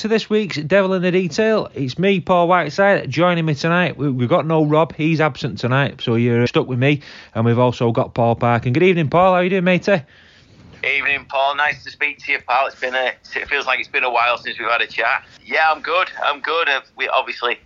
to this week's Devil in the Detail. It's me, Paul Whiteside, joining me tonight. We, have got no Rob, he's absent tonight, so you're stuck with me. And we've also got Paul Parkin. Good evening, Paul. How are you doing, matey? Evening, Paul. Nice to speak to you, pal. It's been a. It feels like it's been a while since we've had a chat. Yeah, I'm good. I'm good. Uh, we obviously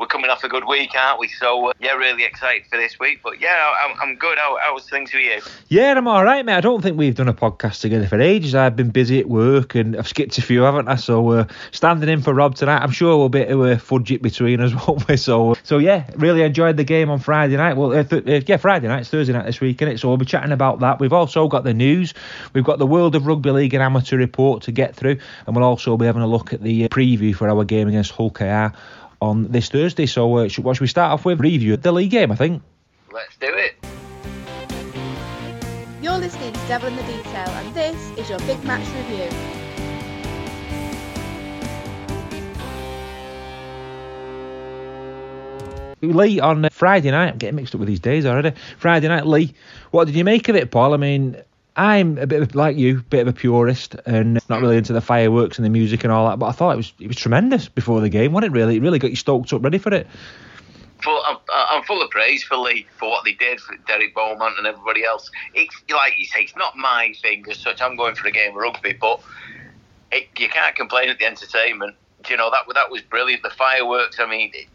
we're coming off a good week, aren't we? So uh, yeah, really excited for this week. But yeah, I'm, I'm good. How, how's things with you? Yeah, I'm all right, mate. I don't think we've done a podcast together for ages. I've been busy at work and I've skipped a few, haven't I? So uh, standing in for Rob tonight, I'm sure we'll be able to uh, fudge it between us, won't we? So so yeah, really enjoyed the game on Friday night. Well, uh, th- uh, yeah, Friday night, it's Thursday night this week, it? So we'll be chatting about that. We've also got the news. We've got the World of Rugby League and Amateur report to get through, and we'll also be having a look at the uh, preview for our game against Hull KR on this Thursday. So, uh, should, what should we start off with? Review the league game, I think. Let's do it. You're listening to Devil in the Detail, and this is your big match review. Leigh on Friday night. I'm getting mixed up with these days already. Friday night, Leigh. What did you make of it, Paul? I mean, I'm a bit of, like you, bit of a purist, and not really into the fireworks and the music and all that. But I thought it was it was tremendous before the game, wasn't it? Really, it really got you stoked up, ready for it. Full, I'm, I'm full of praise for Leigh for what they did for Derek Beaumont and everybody else. It's like you say, it's not my thing as such. I'm going for a game of rugby, but it, you can't complain at the entertainment. You know that that was brilliant. The fireworks. I mean. It,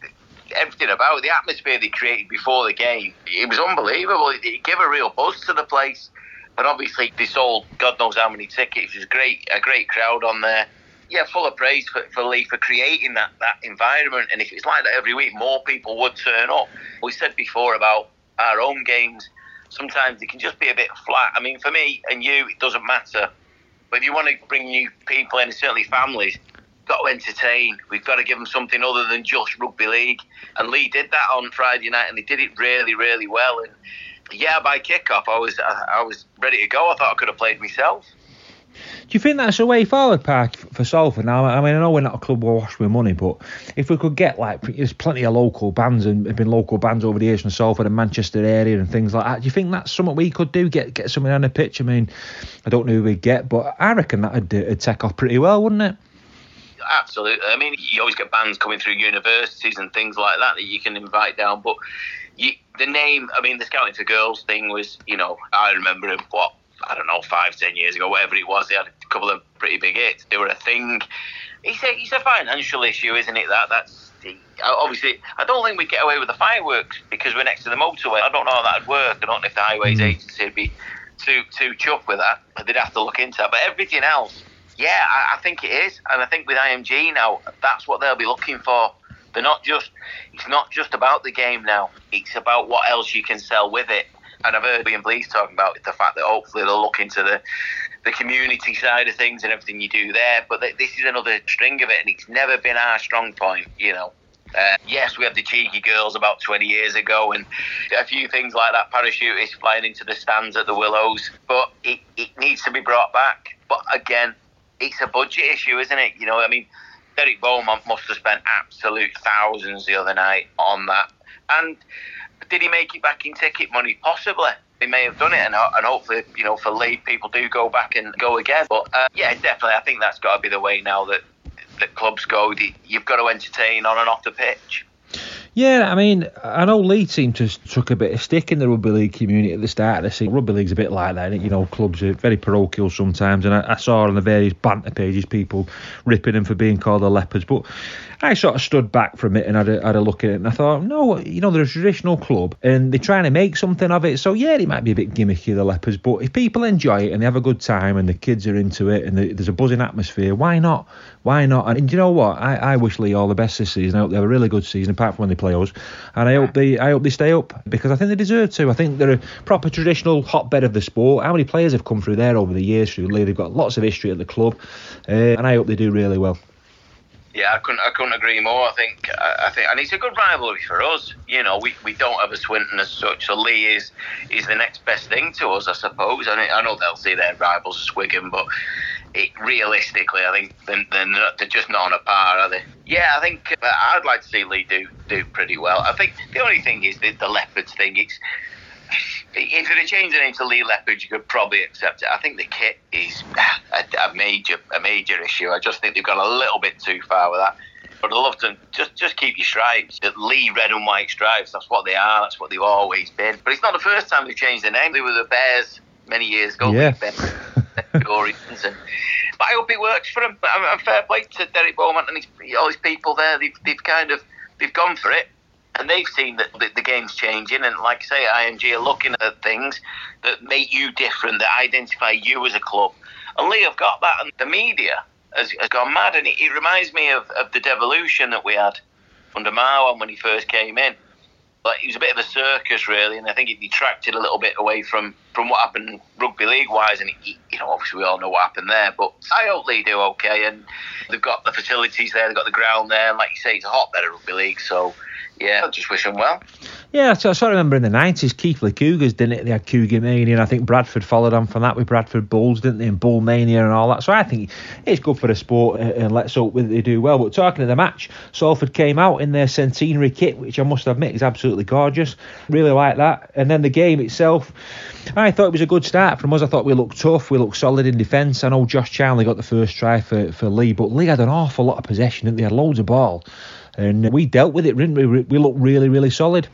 everything about it, the atmosphere they created before the game, it was unbelievable. It, it gave a real buzz to the place. And obviously, they sold God knows how many tickets. There's great, a great crowd on there. Yeah, full of praise for, for Leigh for creating that, that environment. And if it's like that every week, more people would turn up. We said before about our own games, sometimes they can just be a bit flat. I mean, for me and you, it doesn't matter. But if you want to bring new people in, certainly families, got to entertain. We've got to give them something other than just rugby league. And Leigh did that on Friday night, and they did it really, really well. And yeah, by kickoff, I was uh, I, was ready to go. I thought I could have played myself. Do you think that's a way forward, Park, for Salford now? I mean, I know we're not a club wash with money, but if we could get like, there's plenty of local bands and have been local bands over the years from Salford and Manchester area and things like that. Do you think that's something we could do? Get get something on the pitch? I mean, I don't know who we'd get, but I reckon that'd, it'd uh, take off pretty well, wouldn't it? Absolutely. I mean, you always get bands coming through universities and things like that that you can invite down, but you, the name, I mean, the Scouting for Girls thing was, you know, I remember him, what, I don't know, five, ten years ago, whatever it was, they had a couple of pretty big hits. They were a thing. It's a, it's a financial issue, isn't it? That That's obviously, I don't think we'd get away with the fireworks because we're next to the motorway. I don't know how that'd work. I don't know if the highways mm. agency would be too too chuffed with that. They'd have to look into that. But everything else, yeah, I, I think it is. And I think with IMG now, that's what they'll be looking for. They're not just. It's not just about the game now. It's about what else you can sell with it. And I've heard Ian Blease talking about the fact that hopefully they'll look into the the community side of things and everything you do there. But this is another string of it, and it's never been our strong point. You know. Uh, yes, we had the cheeky girls about 20 years ago, and a few things like that. Parachutists flying into the stands at the Willows, but it, it needs to be brought back. But again, it's a budget issue, isn't it? You know, I mean, Derek Beaumont must have spent absolute thousands the other night on that. And did he make it back in ticket money? Possibly. He may have done it, and, and hopefully, you know, for Leigh, people do go back and go again. But uh, yeah, definitely, I think that's got to be the way now that that clubs go. You've got to entertain on and off the pitch. Yeah, I mean, I know Leeds seem to took a bit of stick in the rugby league community at the start of the season. Rugby league's a bit like that, you know, clubs are very parochial sometimes, and I, I, saw on the various banter pages people ripping them for being called the leopards. But I sort of stood back from it and had a, had a look at it, and I thought, no, you know, they're a traditional club, and they're trying to make something of it. So yeah, it might be a bit gimmicky, the leopards, but if people enjoy it and they have a good time and the kids are into it and the, there's a buzzing atmosphere, why not? Why not? And, and you know what? I, I wish Leigh all the best this season. I hope they have a really good season, apart from when they play us, and I hope they I hope they stay up because I think they deserve to. I think they're a proper traditional hotbed of the sport. How many players have come through there over the years through Leigh? They've got lots of history at the club, uh, and I hope they do really well. Yeah, I couldn't. I couldn't agree more. I think. I, I, think, and it's a good rivalry for us. You know, we, we don't have a Swinton as such, so Leigh is is the next best thing to us, I suppose. I, I know they'll see their rivals as Wigan, but it, realistically, I think they're, they're, not, they're, just not on a par, are they? Yeah, I think uh, I'd like to see Leigh do do pretty well. I think the only thing is the, the Leopards thing. It's if it had changed the name to Leigh Leopard, you could probably accept it. I think the kit is a, a major a major issue. I just think they've gone a little bit too far with that. But I love to just just keep your stripes. The Leigh red and white stripes. That's what they are. That's what they've always been. But it's not the first time they've changed the name. They were the Bears many years ago. Yeah. but I hope it works for them. I'm fair play to Derek Beaumont and his, all his people there. They've, they've kind of they've gone for it and they've seen that the, the, game's changing. And like I say, IMG are looking at things that make you different, that identify you as a club. And Leigh have got that, and the media has, has gone mad. And it, it, reminds me of, of the devolution that we had under Marwan when he first came in. But it was a bit of a circus, really, and I think it detracted a little bit away from, from what happened rugby league wise. And it, you know, obviously we all know what happened there. But I hope they do okay, and they've got the facilities there, they've got the ground there, and like you say, it's a hotbed of rugby league. So yeah, I just wish them well. Yeah, so I sort of remember in the nineties, Keighley Cougars didn't it? They had Cougar Mania, and I think Bradford followed on from that with Bradford Bulls, didn't they? And Bull Mania and all that. So I think it's good for the sport, uh, and let's hope they do well. But talking of the match, Salford came out in their centenary kit, which I must admit is absolutely gorgeous. Really like that. And then the game itself, thought it was a good start from us. I thought we looked tough, we looked solid in defence. I know Josh Charnley got the first try for, for Leigh, but Leigh had an awful lot of possession, they had loads of ball and we dealt with it, didn't we? We looked really, really solid.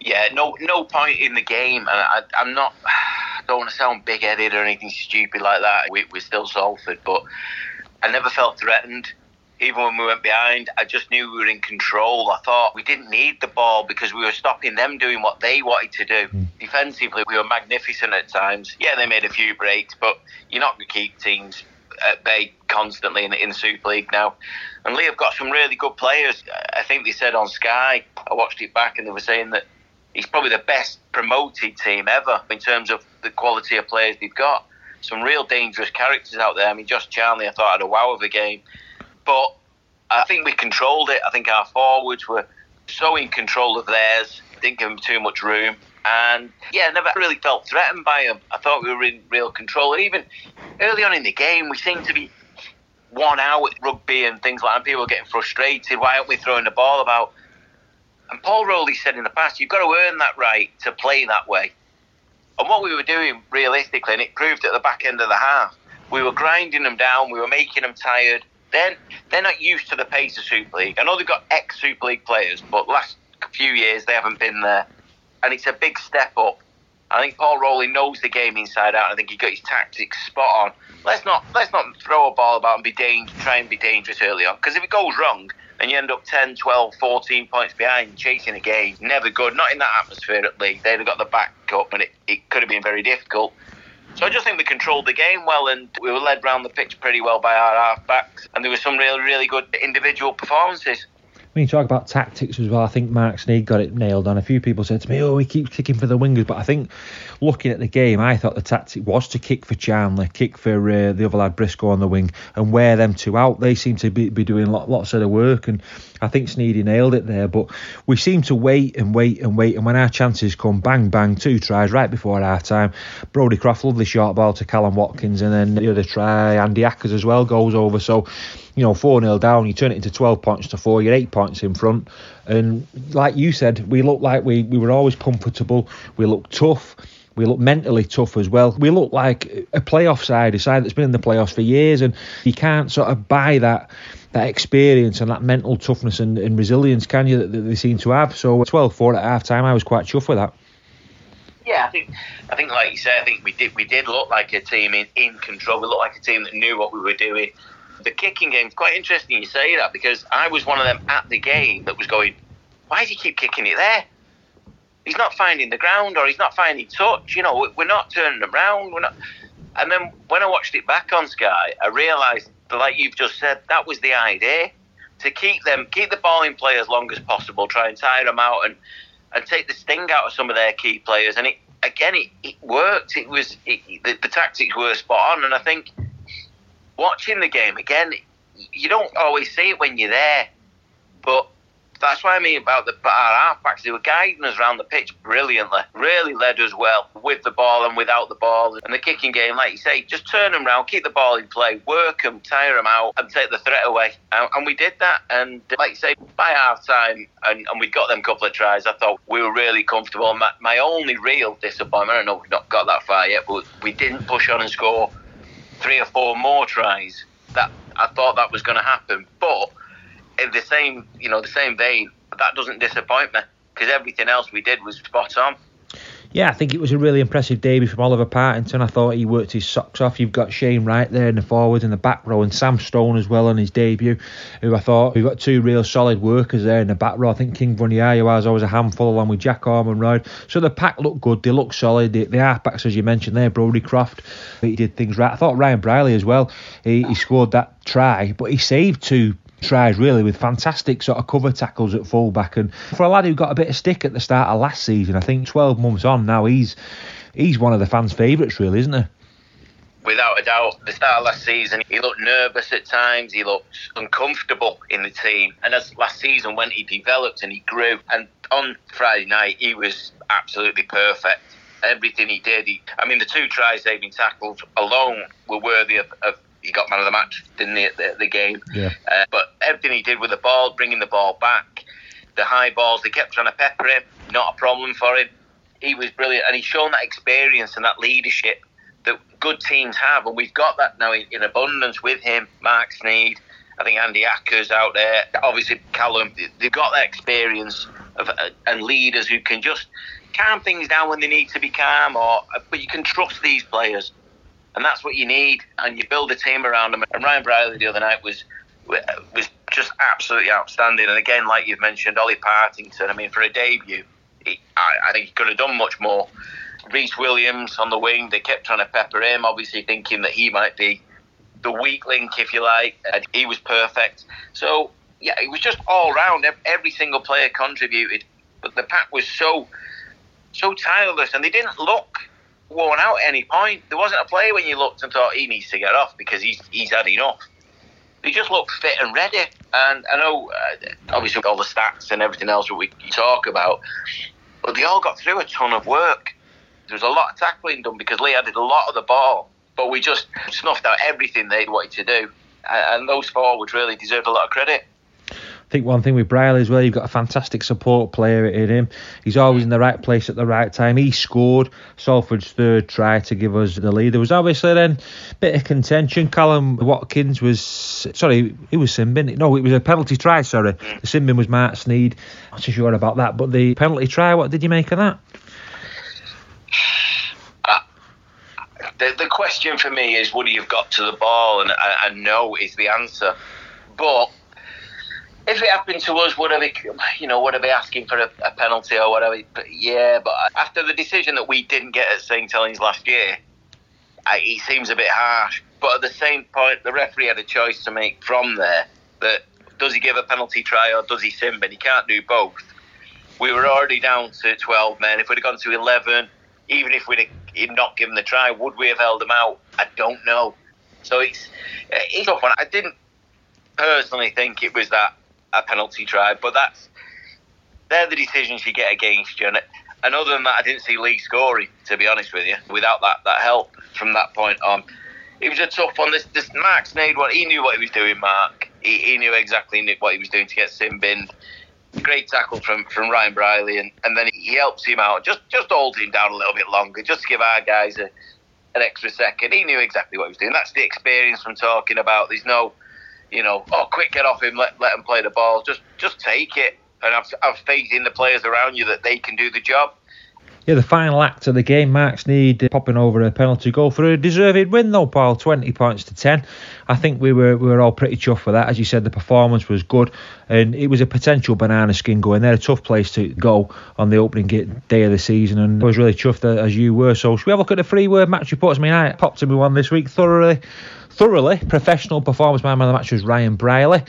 Yeah, no, no point in the game, and I, am not. I don't want to sound big-headed or anything stupid like that. We, we're still Salford, but I never felt threatened. Even when we went behind, I just knew we were in control. I thought we didn't need the ball because we were stopping them doing what they wanted to do. Mm. Defensively, we were magnificent at times. Yeah, they made a few breaks, but you're not going to keep teams at bay constantly in, in the Super League now. And Leigh have got some really good players. I think they said on Sky, I watched it back, and they were saying that he's probably the best promoted team ever in terms of the quality of players they've got. Some real dangerous characters out there. I mean, Josh Charnley, I thought had a wow of a game, but I think we controlled it. I think our forwards were so in control of theirs, didn't give them too much room. And yeah, never really felt threatened by them. I thought we were in real control. And even early on in the game, we seemed to be one out with rugby and things like that. People were getting frustrated. Why aren't we throwing the ball about? And Paul Rowley said in the past, you've got to earn that right to play that way. And what we were doing realistically, and it proved at the back end of the half, we were grinding them down, we were making them tired. Then they're not used to the pace of Super League. I know they've got ex Super League players, but last few years they haven't been there. And it's a big step up. I think Paul Rowley knows the game inside out. I think he got his tactics spot on. Let's not let's not throw a ball about and be dangerous, try and be dangerous early on. Because if it goes wrong and you end up 10, 12, 14 points behind, chasing a game, never good. Not in that atmosphere at league. They'd have got the back up and it, it could have been very difficult. So I just think we controlled the game well and we were led around the pitch pretty well by our half-backs. And there were some really, really good individual performances when you talk about tactics as well, I think Mark Sneyd got it nailed on. A few people said to me, "Oh, he keeps kicking for the wingers," but I think looking at the game, I thought the tactic was to kick for Charnley, kick for uh, the other lad Briscoe on the wing, and wear them two out. They seem to be, be doing lots of the work, and I think Sneedy nailed it there. But we seem to wait and wait and wait, and when our chances come, bang bang, two tries right before our time. Brodie Croft, lovely short ball to Callum Watkins, and then the other try, Andy Ackers as well goes over. So you know, 4 0 down, you turn it into 12 points to 4, you're 8 points in front. And like you said, we looked like we, we were always comfortable, we looked tough. We look mentally tough as well. We look like a playoff side, a side that's been in the playoffs for years, and you can't sort of buy that that experience and that mental toughness and, and resilience, can you, that, that, they seem to have. So uh, 12-4 at half time, I was quite chuffed with that. Yeah, I think I think like you said, I think we did we did look like a team in, in control. We looked like a team that knew what we were doing the kicking game is quite interesting you say that because I was one of them at the game that was going, why does he keep kicking it there? He's not finding the ground or he's not finding touch. You know, we're not turning them around. We're not. And then when I watched it back on Sky, I realised, like you've just said, that was the idea to keep them, keep the ball in play as long as possible, try and tire them out and and take the sting out of some of their key players. And it again, it, it worked. It was it, the, the tactics were spot on, and I think watching the game again, you don't always see it when you're there, That's what I mean about the our halfbacks. They were guiding us around the pitch brilliantly. Really led us well with the ball and without the ball. And the kicking game, like you say, just turn them around, keep the ball in play, work them, tire them out, and take the threat away. And, and we did that. And like you say, by half time, and, and we got them couple of tries, I thought we were really comfortable. My, my only real disappointment, I know we've not got that far yet, but we didn't push on and score three or four more tries. That I thought that was going to happen, but in the same, you know, the same vein, that doesn't disappoint me because everything else we did was spot on. Yeah, I think it was a really impressive debut from Oliver Partington. I thought he worked his socks off. You've got Shane Wright there in the forwards in the back row and Sam Stone as well on his debut, who I thought we've got two real solid workers there in the back row. I think King Vuniyayawa was always a handful along with Jack Ormonroyd. So the pack looked good. They looked solid. The, the halfbacks, as you mentioned there, Brodie Croft, he did things right. I thought Ryan Brierley as well. He, he scored that try, but he saved two tries really with fantastic sort of cover tackles at fullback. And for a lad who got a bit of stick at the start of last season, I think 12 months on now, he's he's one of the fans' favourites, really, isn't he? Without a doubt, the start of last season, he looked nervous at times. He looked uncomfortable in the team. And as last season went, he developed and he grew. And on Friday night, he was absolutely perfect. Everything he did, he, I mean, the two tries saving tackles alone were worthy of, of he got man of the match, didn't he, at the, the game? Yeah. Uh, but everything he did with the ball, bringing the ball back, the high balls, they kept trying to pepper him. Not a problem for him. He was brilliant, and he's shown that experience and that leadership that good teams have, and we've got that now in, in abundance with him. Mark Sneyd, I think Andy Ackers out there. Obviously, Callum. They've got that experience of uh, and leaders who can just calm things down when they need to be calm, or but you can trust these players and that's what you need. And you build a team around them. And Ryan Brierley the other night was was just absolutely outstanding. And again, like you've mentioned, Ollie Partington. I mean, for a debut, he, I, I, think he could have done much more. Rhys Williams on the wing, they kept trying to pepper him, obviously thinking that he might be the weak link, if you like. And he was perfect. So yeah, it was just all round. Every single player contributed, but the pack was so so tireless, and they didn't look worn out at any point. There wasn't a player when you looked and thought he needs to get off because he's he's had enough. He just looked fit and ready. And I know, uh, obviously, all the stats and everything else that we talk about, but they all got through a ton of work. There was a lot of tackling done because Leigh did a lot of the ball, but we just snuffed out everything they'd wanted to do. And those forwards really deserved a lot of credit. I think one thing with Brierley as well, you've got a fantastic support player in him. He's always in the right place at the right time. He scored Salford's third try to give us the lead. There was obviously then a bit of contention. Callum Watkins was sorry, it was sin bin. No, it was a penalty try. Sorry, the sin bin was Mark Sneyd. I'm not too sure about that, but the penalty try. What did you make of that? Uh, the, the question for me is would he have got to the ball and, and no is the answer but if it happened to us, would I be, you know, would I be asking for a, a penalty or whatever? But yeah, but after the decision that we didn't get at St Helens last year, I, it seems a bit harsh. But at the same point, the referee had a choice to make from there. That does he give a penalty try or does he sim? But he can't do both. We were already down to 12 men. If we'd have gone to 11, even if we'd have not given the try, would we have held them out? I don't know. So it's it's tough one. I didn't personally think it was that a penalty try. But that's they're the decisions you get against you. And, and other than that, I didn't see Leigh scoring. To be honest with you, without that that help from that point on, it was a tough one. This this Mark Sneyd one, he knew what he was doing. Mark, he, he knew exactly what he was doing to get sin binned. Great tackle from, from Ryan Brierley, and, and then he helps him out. Just just hold him down a little bit longer, just to give our guys a, an extra second. He knew exactly what he was doing. That's the experience from talking about. There's no you know, oh, quick, get off him, let, let him play the ball. Just just take it and have, have faith in the players around you that they can do the job. Yeah, the final act of the game, Mark Sneyd uh, popping over a penalty goal for a deserved win, though, Paul. 20 points to 10. I think we were we were all pretty chuffed for that. As you said, the performance was good, and it was a potential banana skin going there. A tough place to go on the opening mm-hmm. day of the season, and I was really chuffed as you were. So, should we have a look at the three word match reports? I mean, I popped to me one this week thoroughly thoroughly professional performance man of the match was Ryan Brierley.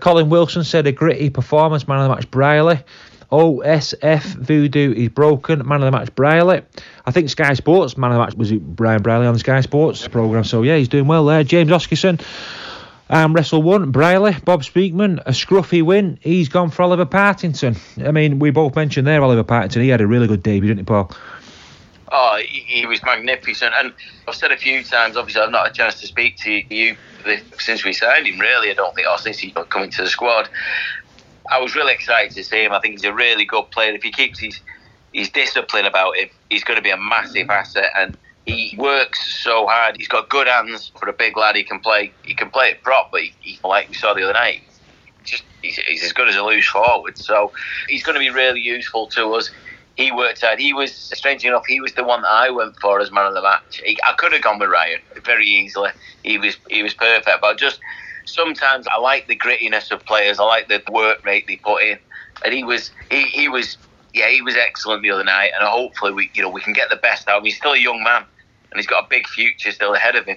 Colin Wilson said a gritty performance man of the match Brierley. OSF Voodoo is broken. Man of the match Brierley. I think Sky Sports man of the match was Brian Brierley on the Sky Sports program. So yeah, he's doing well there. James Oscarson. Arm wrestle one, Brierley, Bob Speakman, a scruffy win. He's gone for Oliver Partington. I mean, we both mentioned there Oliver Partington. He had a really good debut, didn't he, Paul? Oh, he, he was magnificent. And I've said a few times, obviously, I've not had a chance to speak to you since we signed him, really. I don't think, or since he's coming to the squad. I was really excited to see him. I think he's a really good player. If he keeps his, his discipline about him, he's going to be a massive asset. And he works so hard. He's got good hands for a big lad. He can play. He can play it prop, but he, he, like we saw the other night, just he's, he's as good as a loose forward. So he's going to be really useful to us he worked out. He was strangely enough, he was the one that I went for as man of the match. He, I could have gone with Ryan very easily. He was he was perfect, but just sometimes I like the grittiness of players. I like the work rate they put in, and he was he, he was yeah he was excellent the other night. And hopefully we you know we can get the best out of him. He's still a young man, and he's got a big future still ahead of him.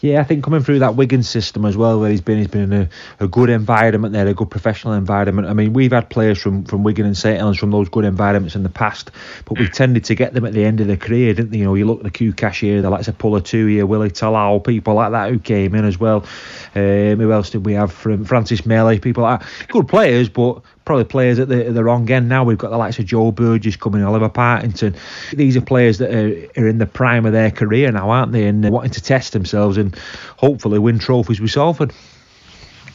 Yeah, I think coming through that Wigan system as well, where he's been, he's been in a, a good environment there, a good professional environment. I mean, we've had players from, from Wigan and St Helens from those good environments in the past, but we tended to get them at the end of their career, didn't they? You know, you look at the Q cashier, the likes of Puletua, Willie Talau, people like that who came in as well. Um, who else did we have from Francis Meli? People like that. good players, but probably players at the, at the wrong end now. We've got the likes of Joe Burgess coming, Oliver Partington. These are players that are, are in the prime of their career now, aren't they? And wanting to test themselves and hopefully win trophies with Salford.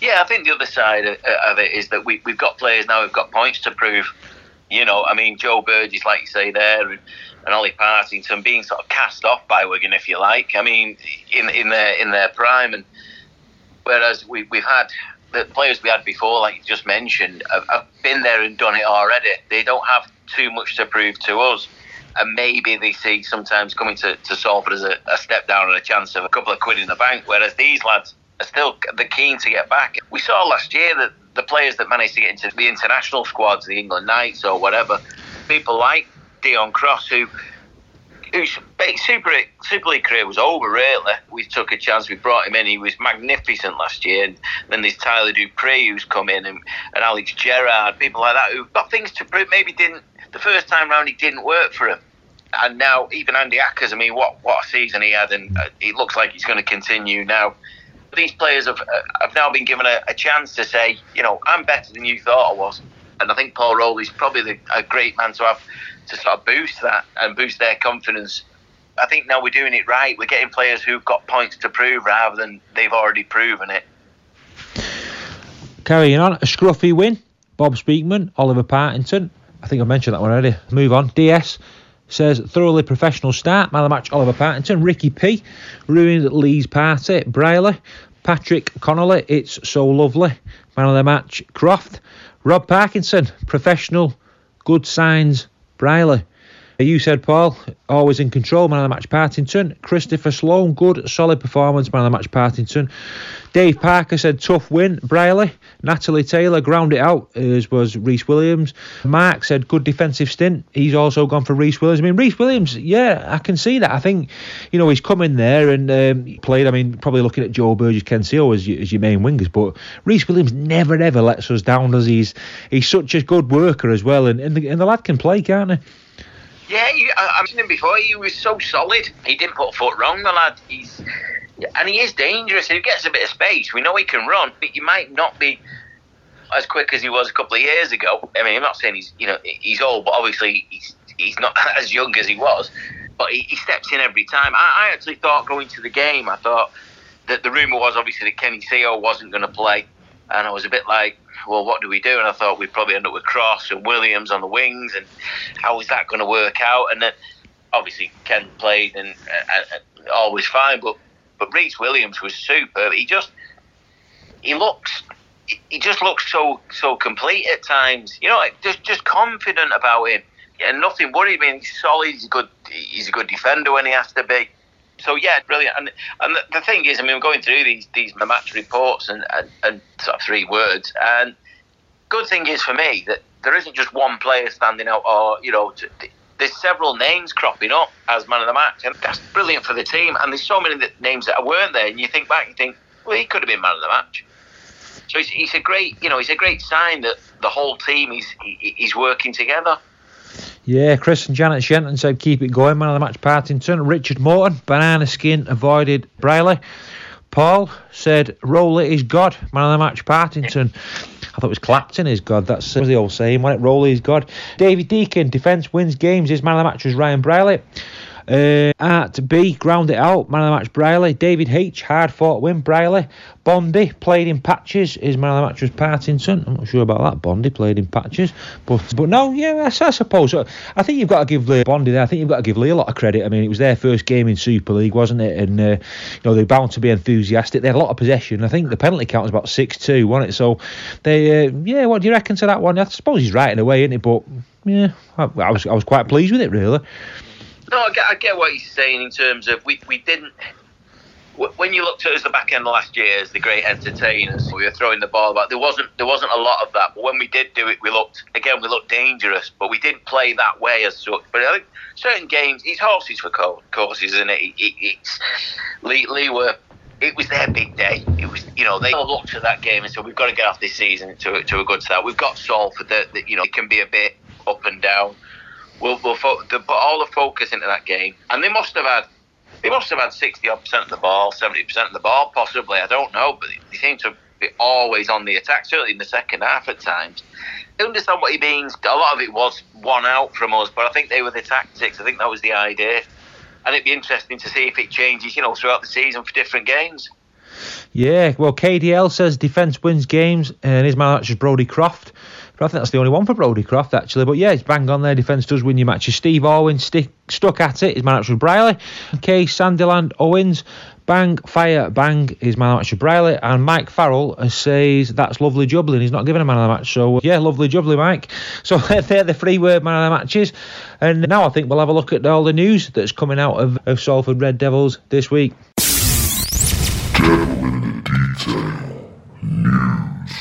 Yeah, I think the other side of it is that we, we've got players now who've got points to prove. You know, I mean, Joe Burgess, like you say there, and, and Ollie Partington being sort of cast off by Wigan, if you like. I mean, in in their in their prime, and whereas we, we've had the players we had before, like you just mentioned, have, have, been there and done it already. They don't have too much to prove to us. And maybe they see sometimes coming to, to Salford as a, a step down and a chance of a couple of quid in the bank, whereas these lads are still they're keen to get back. We saw last year that the players that managed to get into the international squads, the England Knights or whatever, people like Deon Cross, who Super Super League career was over. Really, we took a chance. We brought him in. He was magnificent last year. And then there's Tyler Dupree who's come in, and, and Alex Gerrard, people like that who've got things to prove. Maybe didn't the first time round. It didn't work for him. And now even Andy Ackers. I mean, what what a season he had, and uh, it looks like he's going to continue now. These players have uh, have now been given a, a chance to say, you know, I'm better than you thought I was. And I think Paul Rowley's probably the, a great man to have to sort of boost that and boost their confidence. I think now we're doing it right. We're getting players who've got points to prove rather than they've already proven it. Carrying on, a scruffy win. Bob Speakman, Oliver Partington. I think I mentioned that one already. Move on. DS says thoroughly professional start. Man of the match, Oliver Partington. Ricky P. Ruined Leigh's party. Brierley. Patrick Connolly. It's so lovely. Man of the match, Croft. Rob Parkinson. Professional. Good signs. Brierley. You said, Paul, always in control, man of the match, Partington. Christopher Sloan, good, solid performance, man of the match, Partington. Dave Parker said, tough win, Brierley. Natalie Taylor ground it out, as was Rhys Williams. Mark said, good defensive stint. He's also gone for Rhys Williams. I mean, Rhys Williams, yeah, I can see that. I think, you know, he's come in there and um, played, I mean, probably looking at Joe Burgess, Ken Sio as, as your main wingers, but Rhys Williams never, ever lets us down, does he? He's, he's such a good worker as well, and, and, the, and the lad can play, can't he? Yeah, I, have seen him before. He was so solid. He didn't put a foot wrong, the lad. He's and he is dangerous. He gets a bit of space. We know he can run, but he might not be as quick as he was a couple of years ago. I mean, I'm not saying he's you know he's old, but obviously he's he's not as young as he was. But he, he steps in every time. I, I actually thought going to the game, I thought that the rumor was obviously that Kenny Sio wasn't going to play, and I was a bit like, well, what do we do? And I thought we'd probably end up with Cross and Williams on the wings, and how is that going to work out? And then obviously Ken played and, uh, uh, uh, and, and always fine, but but Rhys Williams was superb. He just he looks he just looks so so complete at times. You know, just just confident about him, and nothing worried me. He's solid. He's a good. He's a good defender when he has to be so yeah, brilliant. And and the, the, thing is, I mean, we're going through these these match reports and, and, and sort of three words. And good thing is for me that there isn't just one player standing out, or you know, there's several names cropping up as man of the match, and that's brilliant for the team. And there's so many names that weren't there, and you think back, and think, well, he could have been man of the match. So it's, a great, you know, it's a great sign that the whole team is is working together. Yeah, Chris and Janet Shenton said keep it going. Man of the match, Partington. Richard Morton, banana skin, avoided Brierley. Paul said, Rowley is God. Man of the match, Partington. I thought it was Clapton is God. That's uh, the old saying, wasn't it? Rowley is God. David Deacon, defence wins games. His man of the match was Ryan Brierley. Uh, at B, ground it out, man of the match Brierley. David H, hard fought win, Brierley. Bondi played in patches. His man of the match was Partington. I'm not sure about that. Bondi played in patches, but but no, yeah, I, I suppose. I think you've got to give Leigh Bondi there. I think you've got to give Leigh a lot of credit. I mean, it was their first game in Super League, wasn't it? And uh, you know they're bound to be enthusiastic. They had a lot of possession. I think the penalty count was about six two, wasn't it? So they, uh, yeah, what do you reckon to that one? I suppose he's right in a way, isn't it? But yeah, I, I was I was quite pleased with it, really. No, I get, I get what he's saying in terms of we, we didn't. When you looked at us the back end last year as the great entertainers, we were throwing the ball about. There wasn't there wasn't a lot of that, but when we did do it, we looked again. We looked dangerous, but we didn't play that way as such. But I think certain games, he's horses for courses, isn't it? it, it's Leigh, Leigh were it was their big day. It was, you know, they all looked at that game and said, "We've got to get off this season to, to a good start. We've got Salford that, that you know, it can be a bit up and down will will fo- put all the focus into that game, and they must have had they must have had sixty odd percent of the ball, seventy percent of the ball, possibly. I don't know, but they seem to be always on the attack, certainly in the second half at times. I understand what he means. A lot of it was one out from us, but I think they were the tactics. I think that was the idea, and it'd be interesting to see if it changes, you know, throughout the season for different games. Yeah, well, KDL says defence wins games, and his man is Brodie Croft. But I think that's the only one for Brodie Croft, actually. But yeah, it's bang on there. Defence does win your matches. Steve Owen stick, stuck at it. His man match was Brierley. Case Sandiland Owens. Bang, fire, bang is man of the match with Brierley. And Mike Farrell says that's lovely jubbling. He's not giving a man of the match. So, uh, yeah, lovely jubbly, Mike. So, they're the three word man of the matches. And now I think we'll have a look at all the news that's coming out of, of Salford Red Devils this week. Devil in the detail. News.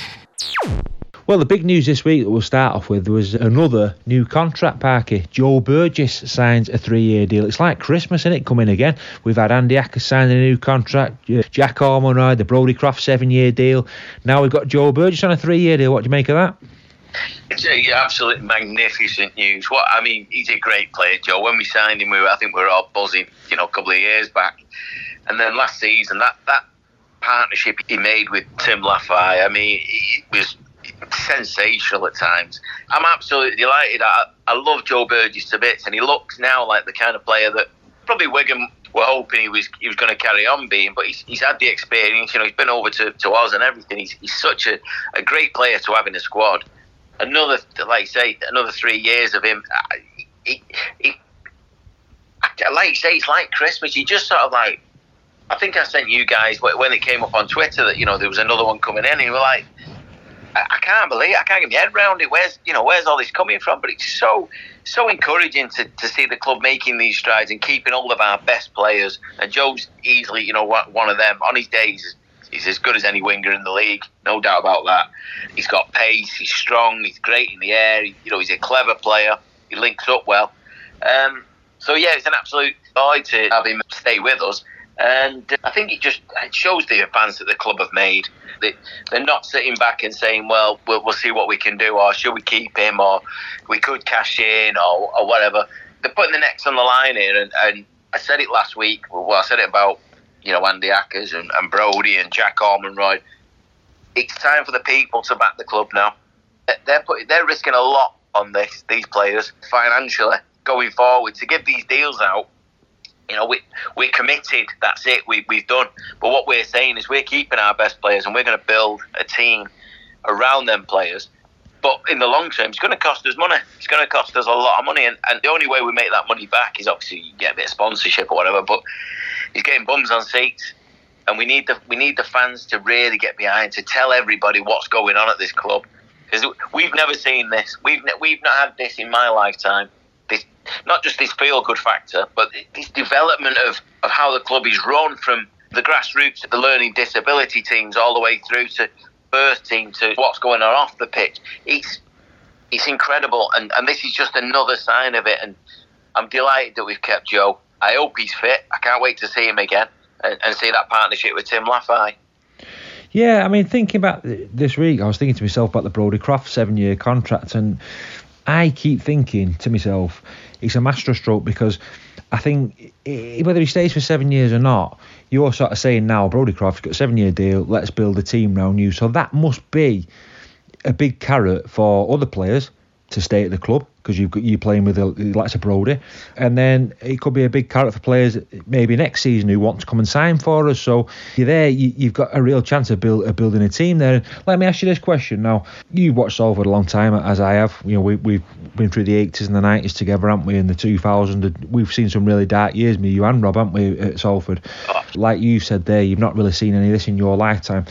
Well, the big news this week that we'll start off with was another new contract, Parky. Joe Burgess signs a three year deal. It's like Christmas, isn't it? Coming again. We've had Andy Acker signing a new contract, uh, Jack Ormonroyd, the Brodie Croft seven year deal. Now we've got Joe Burgess on a three year deal. What do you make of that? It's a absolutely magnificent news. What I mean, he's a great player, Joe. When we signed him, we were, I think we were all buzzing, you know, a couple of years back. And then last season, that that partnership he made with Tim Lafai, I mean, it was sensational at times. I'm absolutely delighted. I, I love Joe Burgess to bits, and he looks now like the kind of player that probably Wigan were hoping he was he was going to carry on being. But he's, he's had the experience. You know, he's been over to, to us and everything. He's, he's such a, a great player to have in the squad. Another, like I say, another three years of him. He, he, like you say, it's like Christmas. You just sort of like. I think I sent you guys when it came up on Twitter that you know there was another one coming in. And you were like, I can't believe I can't get my head around it. Where's you know where's all this coming from? But it's so so encouraging to, to see the club making these strides and keeping all of our best players. And Joe's easily you know one of them. On his days, he's as good as any winger in the league, no doubt about that. He's got pace, he's strong, he's great in the air. you know he's a clever player. He links up well. Um, so yeah, it's an absolute joy to have him stay with us. And uh, I think it just it shows the advance that the club have made. They, they're not sitting back and saying, well, well, we'll see what we can do, or should we keep him, or we could cash in, or, or whatever. They're putting the necks on the line here. And, and I said it last week. Well, I said it about you know Andy Ackers and, and Brodie and Jack Ormonroyd. It's time for the people to back the club now. They're putting, they're risking a lot on this. These players financially going forward to give these deals out you know, we, we're committed. That's it. We, we've done. But what we're saying is we're keeping our best players and we're going to build a team around them players. But in the long term, it's going to cost us money. It's going to cost us a lot of money. And, and the only way we make that money back is obviously you get a bit of sponsorship or whatever. But he's getting bums on seats. And we need the we need the fans to really get behind to tell everybody what's going on at this club because we've never seen this. We've we've not had this in my lifetime not just this feel good factor, but this development of, of how the club is run from the grassroots, the learning disability teams, all the way through to first team to what's going on off the pitch. It's it's incredible, and, and this is just another sign of it. And I'm delighted that we've kept Joe. I hope he's fit. I can't wait to see him again and, and see that partnership with Tim Lafai. Yeah, I mean, thinking about this week, I was thinking to myself about the Brodie Croft seven year contract, and I keep thinking to myself, it's a masterstroke because I think whether he stays for seven years or not, you're sort of saying now, Brodie Croft's got a seven year deal, let's build a team around you. So that must be a big carrot for other players to stay at the club because you've got you playing with the likes of Brodie, and then it could be a big carrot for players maybe next season who want to come and sign for us. So you're there, you, have got a real chance of, build, of building a team there. Let me ask you this question now: You've watched Salford a long time, as I have. You know, we, we've been through the 80s and the 90s together, haven't we? In the 2000s, we've seen some really dark years, me, you, and Rob, haven't we, at Salford? Like you said there, you've not really seen any of this in your lifetime,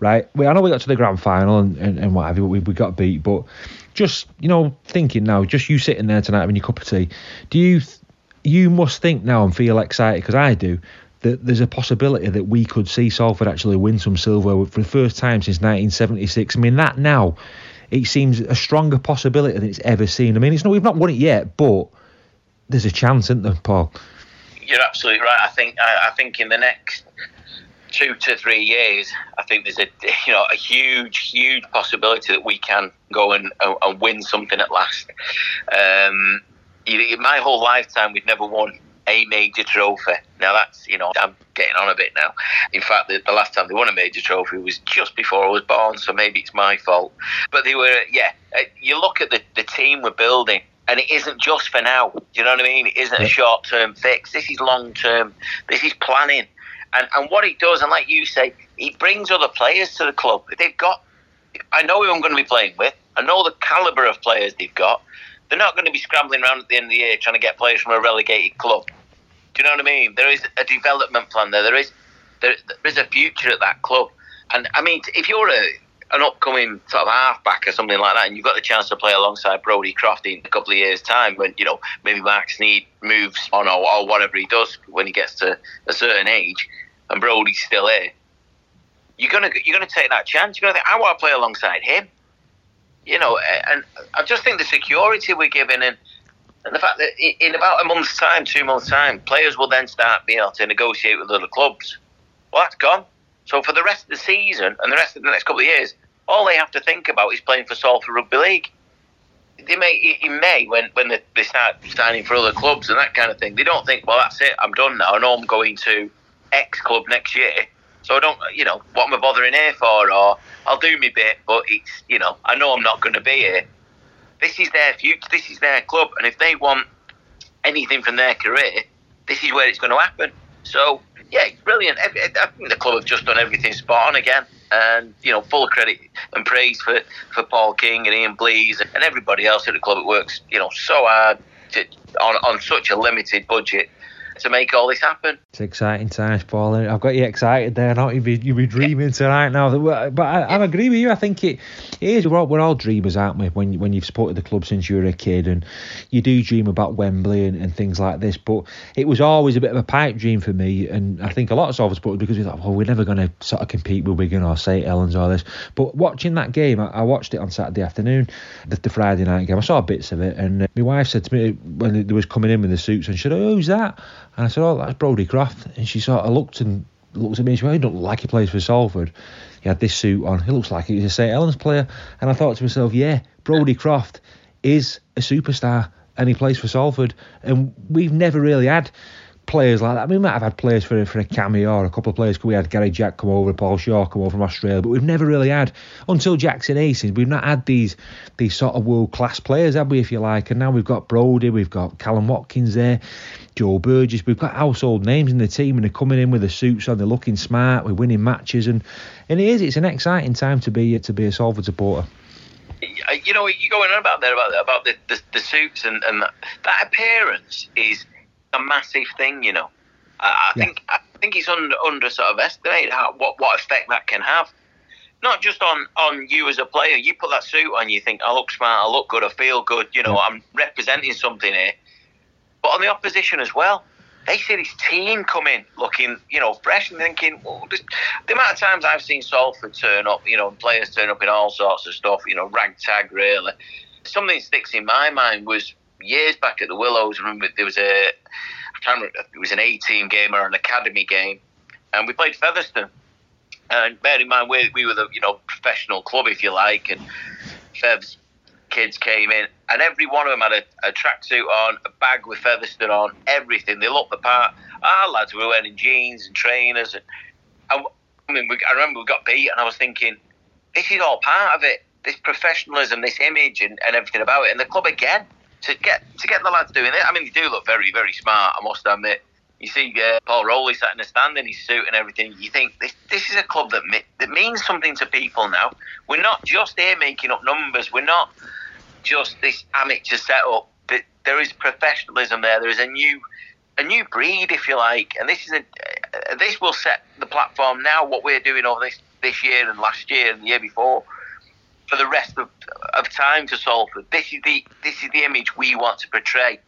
right? We, I know we got to the grand final and, and, and whatever, we, we got beat, but just you know thinking now, just you sitting there tonight having your cup of tea, do you you must think now and feel excited because I do that there's a possibility that we could see Salford actually win some silver for the first time since 1976. I mean that now it seems a stronger possibility than it's ever seen. I mean it's not we've not won it yet, but there's a chance, isn't there, Paul? You're absolutely right. I think I, I think in the next two to three years, I think there's a you know a huge, huge possibility that we can go and, and win something at last. Um, in my whole lifetime, we've never won a major trophy. Now that's you know I'm getting on a bit now. In fact, the, the, last time they won a major trophy was just before I was born, so maybe it's my fault. But they were yeah. Uh, you look at the the team we're building. And it isn't just for now. Do you know what I mean? It isn't a short term fix. This is long term. This is planning. And and what he does, and like you say, he brings other players to the club. They've got. I know who I'm going to be playing with. I know the caliber of players they've got. They're not going to be scrambling around at the end of the year trying to get players from a relegated club. Do you know what I mean? There is a development plan there. There is there, there is a future at that club. And I mean, if you're a an upcoming sort of halfback or something like that, and you've got the chance to play alongside Brodie Croft in a couple of years' time, when you know maybe Mark Sneyd moves on or, or whatever he does when he gets to a certain age, and Brodie's still here, you're gonna you're gonna take that chance. You're gonna think, I want to play alongside him. You know, and I just think the security we're giving and and the fact that in about a month's time, two months' time, players will then start being able to negotiate with other clubs. Well, that's gone. So for the rest of the season and the rest of the next couple of years, all they have to think about is playing for Salford Rugby League. They may in May when when they, they start signing for other clubs and that kind of thing. They don't think, well, that's it, I'm done now. I know I'm going to X club next year. So I don't, you know, what am I bothering here for? Or I'll do my bit, but it's, you know, I know I'm not going to be here. This is their future. This is their club, and if they want anything from their career, this is where it's going to happen. So yeah, brilliant. I think the club have just done everything spot on again, and you know, full credit and praise for, for Paul King and Ian Blease and everybody else at the club. It works, you know, so hard to, on on such a limited budget to make all this happen. It's exciting times, Paul. I've got you excited there. Not you be you be dreaming tonight now. But I, I agree with you. I think it, it is. We're all, we're all dreamers, aren't we? When when you've supported the club since you were a kid, and you do dream about Wembley and, and things like this. But it was always a bit of a pipe dream for me, and I think a lot of Salford supporters because we thought, well, we're never going to sort of compete with Wigan or St Helens or this. But watching that game, I, I watched it on Saturday afternoon, the, the, Friday night game. I saw bits of it, and uh, my wife said to me when they was coming in with the suits, and she said, "Oh, who's that?" And I said, "Oh, that's Brodie Croft." And she sort of looked and looked at me. and She went, oh, "He don't look like he plays for Salford." He had this suit on. He looks like he's a St Helens player. And I thought to myself, "Yeah, Brodie Croft is a superstar, and he plays for Salford." And we've never really had players like that. We might have had players for for a cameo or a couple of players. We had Gary Jack come over, Paul Shaw come over from Australia, but we've never really had until Jackson Hastings. We've not had these these sort of world class players, have we, if you like? And now we've got Brodie, we've got Callum Watkins there, Joe Burgess. We've got household names in the team, and they're coming in with the suits on. They're looking smart. We're winning matches, and and it is. It's an exciting time to be to be a Salford supporter you know, you're going on about there about about the, the, the suits and, and that appearance is a massive thing, you know. I, I yeah. think I think it's under under sort of estimated how what what effect that can have. Not just on, on you as a player. You put that suit on, you think I look smart, I look good, I feel good. You know, yeah. I'm representing something here. But on the opposition as well, they see this team come in looking, you know, fresh and thinking, well, the amount of times I've seen Salford turn up, you know, players turn up in all sorts of stuff, you know, ragtag really. Something that sticks in my mind was years back at the Willows. I remember there was a, I can't remember, it was an A team game or an academy game, and we played Featherstone. And bear in mind, we, we were the you know professional club, if you like, and Fevs kids came in, and every one of them had a, a tracksuit on, a bag with Featherstone on, everything. They looked the part. Our lads were wearing jeans and trainers, and, and I mean, we, I remember we got beat, and I was thinking, this is all part of it. This professionalism, this image, and, and everything about it. And the club again to get to get the lads doing it. I mean, they do look very, very smart. I must admit. You see uh, Paul Rowley sat in the stand in his suit and everything. You think this this is a club that mi- that means something to people now. We're not just here making up numbers. We're not just this amateur setup. But there is professionalism there. There is a new a new breed, if you like, and this is a uh, this will set the platform now. What we're doing over this this year and last year and the year before for the rest of, of time for Salford. This is the this is the image we want to portray.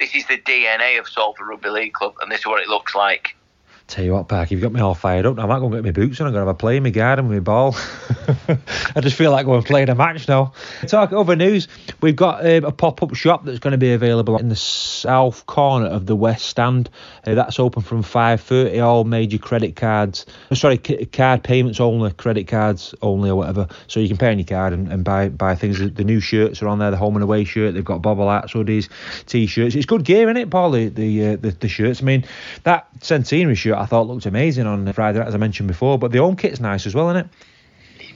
This is the DNA of Salford Rugby League Club, and this is what it looks like. Tell you what, Park, you've got me all fired up. Now I might go and get my boots on. I'm going to have a play in my garden with my ball. I just feel like going and playing a match now. Talk over news. We've got um, a pop up shop that's going to be available in the south corner of the west stand. Uh, that's open from 5:30. All major credit cards, oh, sorry, c- card payments only, credit cards only, or whatever. So you can pay on your card and, and buy buy things. The new shirts are on there. The home and away shirt. They've got bobble hats, hoodies, t-shirts. It's good gear, isn't it, Paul? The the, uh, the the shirts. I mean, that centenary shirt I thought looked amazing on Friday, as I mentioned before. But the home kit's nice as well, isn't it?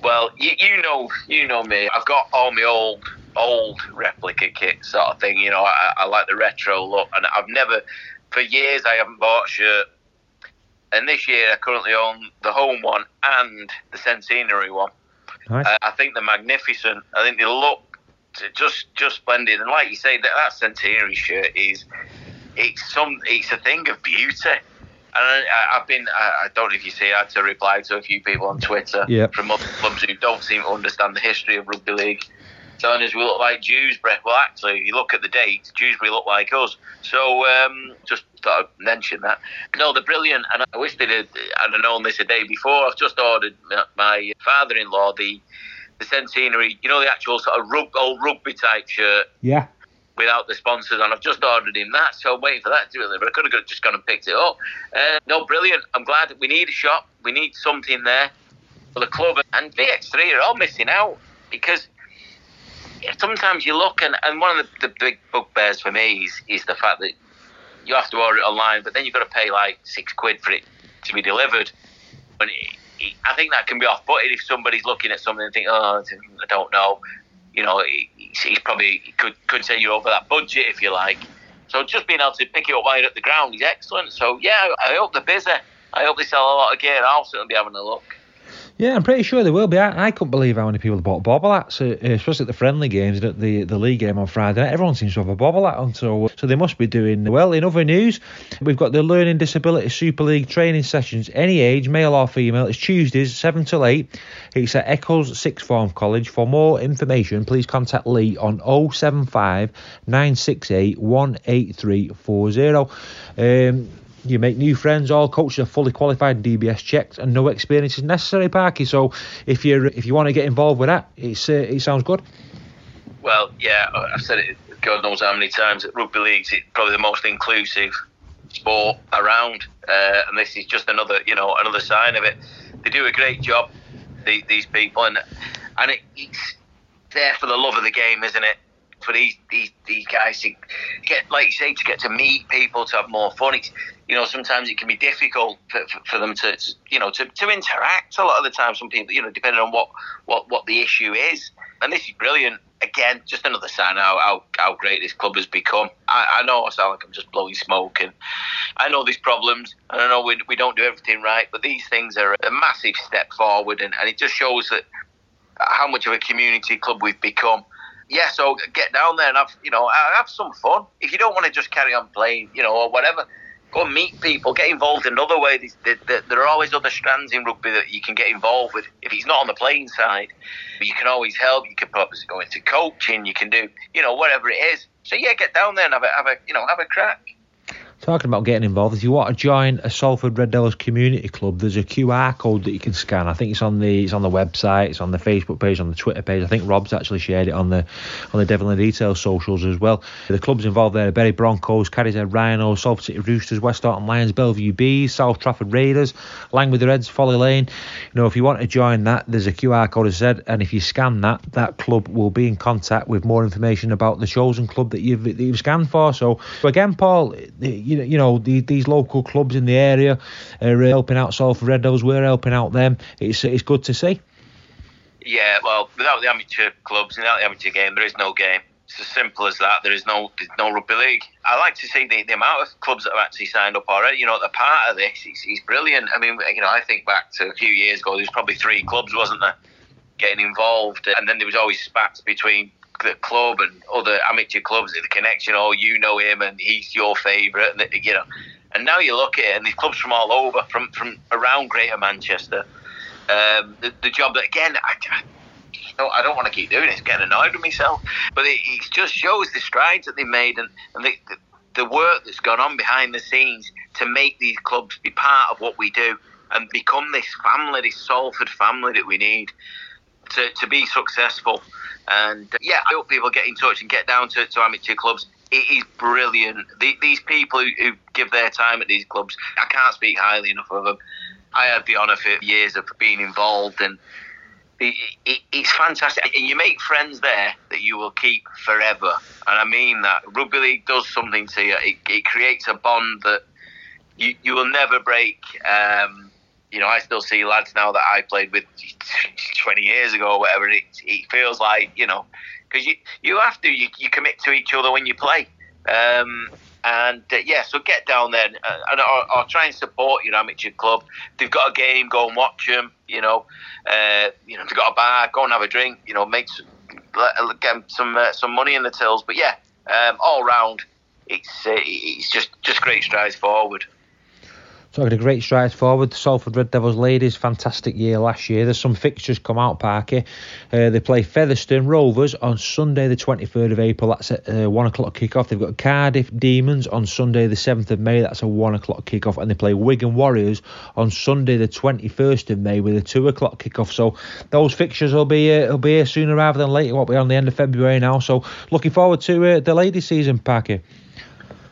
Well, you, you know, you know me. I've got all my old, old replica kit sort of thing. You know, I, I like the retro look, and I've never, for years, I haven't bought a shirt. And this year, I currently own the home one and the centenary one. Nice. Uh, I think they're magnificent. I think they look just just splendid. And like you say, that, that centenary shirt is it's some it's a thing of beauty. And I, I've been I, I don't know if you see I had to reply to a few people on Twitter Yep. from other clubs who don't seem to understand the history of rugby league. Telling us we look like Dewsbury. Well, actually, if you look at the dates, Dewsbury look like us. So um, just thought I'd mention that. No, they're brilliant, and I wish they'd have, I'd have known this a day before. I've just ordered my- my father-in-law the the centenary, you know, the actual sort of rug, old rugby type shirt Yeah. without the sponsors and I've just ordered him that, so I'm waiting for that to deliver. But I could have just gone and picked it up. Uh, no, brilliant. I'm glad we need a shop. We need something there for the club. And VX3 are all missing out because sometimes you look, and, and one of the, the big bugbears for me is, is the fact that you have to order it online, but then you've got to pay like six quid for it to be delivered. And it, it, I think that can be off-putting if somebody's looking at something and think, oh, I don't know. You know, he, he's probably could could say you're over that budget if you like. So just being able to pick it up while you're at the ground is excellent. So yeah, I hope they're busy. I hope they sell a lot of gear. I'll certainly be having a look. Yeah, I'm pretty sure they will be. I, I couldn't believe how many people bought bobble hats, uh, especially at the friendly games and at the, the league game on Friday night. Everyone seems to have a bobble hat on, so so they must be doing well. In other news, we've got the Learning Disability Super League training sessions, any age, male or female. It's Tuesdays, 7 till 8. It's at Eccles Sixth Form College. For more information, please contact Lee on 075 968 18340. Um, you make new friends. All coaches are fully qualified, DBS checked, and no experience is necessary, Parky. So if you if you want to get involved with that, it's uh, it sounds good. Well, yeah, I've said it God knows how many times rugby league's it's probably the most inclusive sport around, uh, and this is just another, you know, another sign of it. They do a great job, the, these people, and and it, it's there for the love of the game, isn't it? For these these, these guys to get, like you say, to get to meet people, to have more fun. It's, you know, sometimes it can be difficult for, for, them to, you know, to, to interact. A lot of the time, some people, you know, depending on what what what the issue is, and this is brilliant again, just another sign how, how, how great this club has become. I, I know I sound like I'm just blowing smoke, and I know there's problems, and I know we, we don't do everything right, but these things are a massive step forward, and, and it just shows that how much of a community club we've become. Yeah, so get down there and have you know have some fun. If you don't want to just carry on playing, you know, or whatever, go meet people, get involved in another way. There, there, there are always other strands in rugby that you can get involved with. If he's not on the playing side, you can always help. You can probably go into coaching. You can do, you know, whatever it is. So yeah, get down there and have a, have a you know, have a crack. Talking about getting involved, if you want to join a Salford Red Devils community club, there's a QR code that you can scan. I think it's on the it's on the website, it's on the Facebook page, on the Twitter page. I think Rob's actually shared it on the on the Devil in Detail socials as well. The clubs involved there: Bury Broncos, Cadishead Rhinos, Salford City Roosters, Westhoughton Lions, Bellevue Bees, South Trafford Raiders, Langworthy Reds, Folly Lane. You know, if you want to join that, there's a QR code as said, and if you scan that, that club will be in contact with more information about the chosen club that you've that you've scanned for. So again, Paul. You know, you know the, these local clubs in the area are helping out Salford Red Devils. We're helping out them. It's it's good to see. Yeah, well, without the amateur clubs, without the amateur game, there is no game. It's as simple as that. There is no no rugby league. I like to see the, the amount of clubs that have actually signed up already. You know, the part of this. He's, he's brilliant. I mean, you know, I think back to a few years ago. There was probably three clubs, wasn't there, getting involved, and then there was always spats between the club and other amateur clubs, the connection. Oh, you know him, and he's your favourite, and you know. And now you look at it, and these clubs from all over, from from around Greater Manchester. Um, the, the job that again, I, I, I don't want to keep doing it. It's getting annoyed with myself, but it, it just shows the strides that they've made and, and the, the the work that's gone on behind the scenes to make these clubs be part of what we do and become this family, this Salford family that we need to, to be successful. And uh, yeah, I hope people get in touch and get down to, to amateur clubs. It is brilliant. The, these people who, who, give their time at these clubs, I can't speak highly enough of them. I had the honour for years of being involved, and it, it, it's fantastic. And you make friends there that you will keep forever. And I mean that. Rugby league does something to you. It, it creates a bond that you, you will never break. Um, you know, I still see lads now that I played with 20 years ago or whatever. It, it feels like, you know, because you, you have to, you, you commit to each other when you play. Um, and uh, yeah, so get down there and, uh, or, try and support your amateur club. They've got a game, go and watch them. You know, uh, you know, they've got a bar, go and have a drink. You know, make some, get some uh, some money in the tills. But yeah, um, all round, it's uh, it's just just great strides forward. Talking a great strides forward. Salford Red Devils ladies, fantastic year last year. There's some fixtures come out, Parky. Uh, they play Featherstone Rovers on Sunday, the 23rd of April. That's at uh, 1 o'clock kickoff. They've got Cardiff Demons on Sunday, the 7th of May. That's a 1 o'clock kickoff. And they play Wigan Warriors on Sunday, the 21st of May, with a 2 o'clock kickoff. So those fixtures will be uh, will be here sooner rather than later. What we're on the end of February now. So looking forward to uh, the ladies' season, Parky.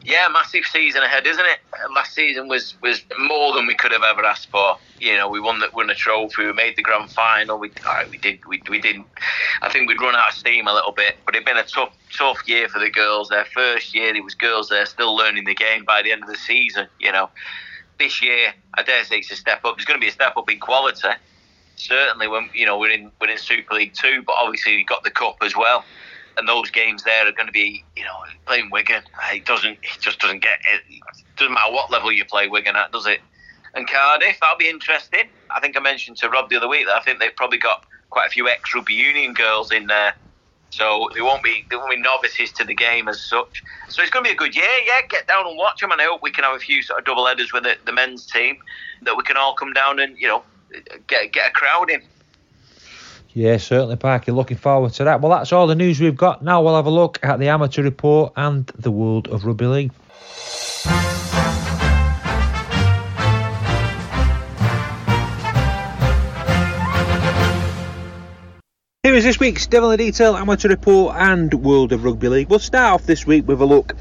Yeah, massive season ahead, isn't it? Uh, last season was was more than we could have ever asked for. You know, we won the won a trophy, we made the grand final. We right, we did we, we didn't. I think we'd run out of steam a little bit, but it'd been a tough tough year for the girls. Their first year, it was girls there still learning the game. By the end of the season, you know, this year I dare say it's a step up. There's going to be a step up in quality. Certainly, when you know we're in we're in Super League Two, but obviously we got the cup as well and those games there are going to be, you know, playing Wigan. It doesn't, it just doesn't get. It doesn't matter what level you play Wigan at, does it? And Cardiff, that'll be interesting. I think I mentioned to Rob the other week that I think they've probably got quite a few ex rugby union girls in there, so they won't be they won't be novices to the game as such. So it's going to be a good year. Yeah, get down and watch them, and I hope we can have a few sort of double headers with the, the men's team that we can all come down and you know get get a crowd in. Yeah, certainly, Parky. Looking forward to that. Well, that's all the news we've got. Now we'll have a look at the amateur report and the world of rugby league. Here is this week's Devil in Detail amateur report and World of Rugby League. We'll start off this week with a look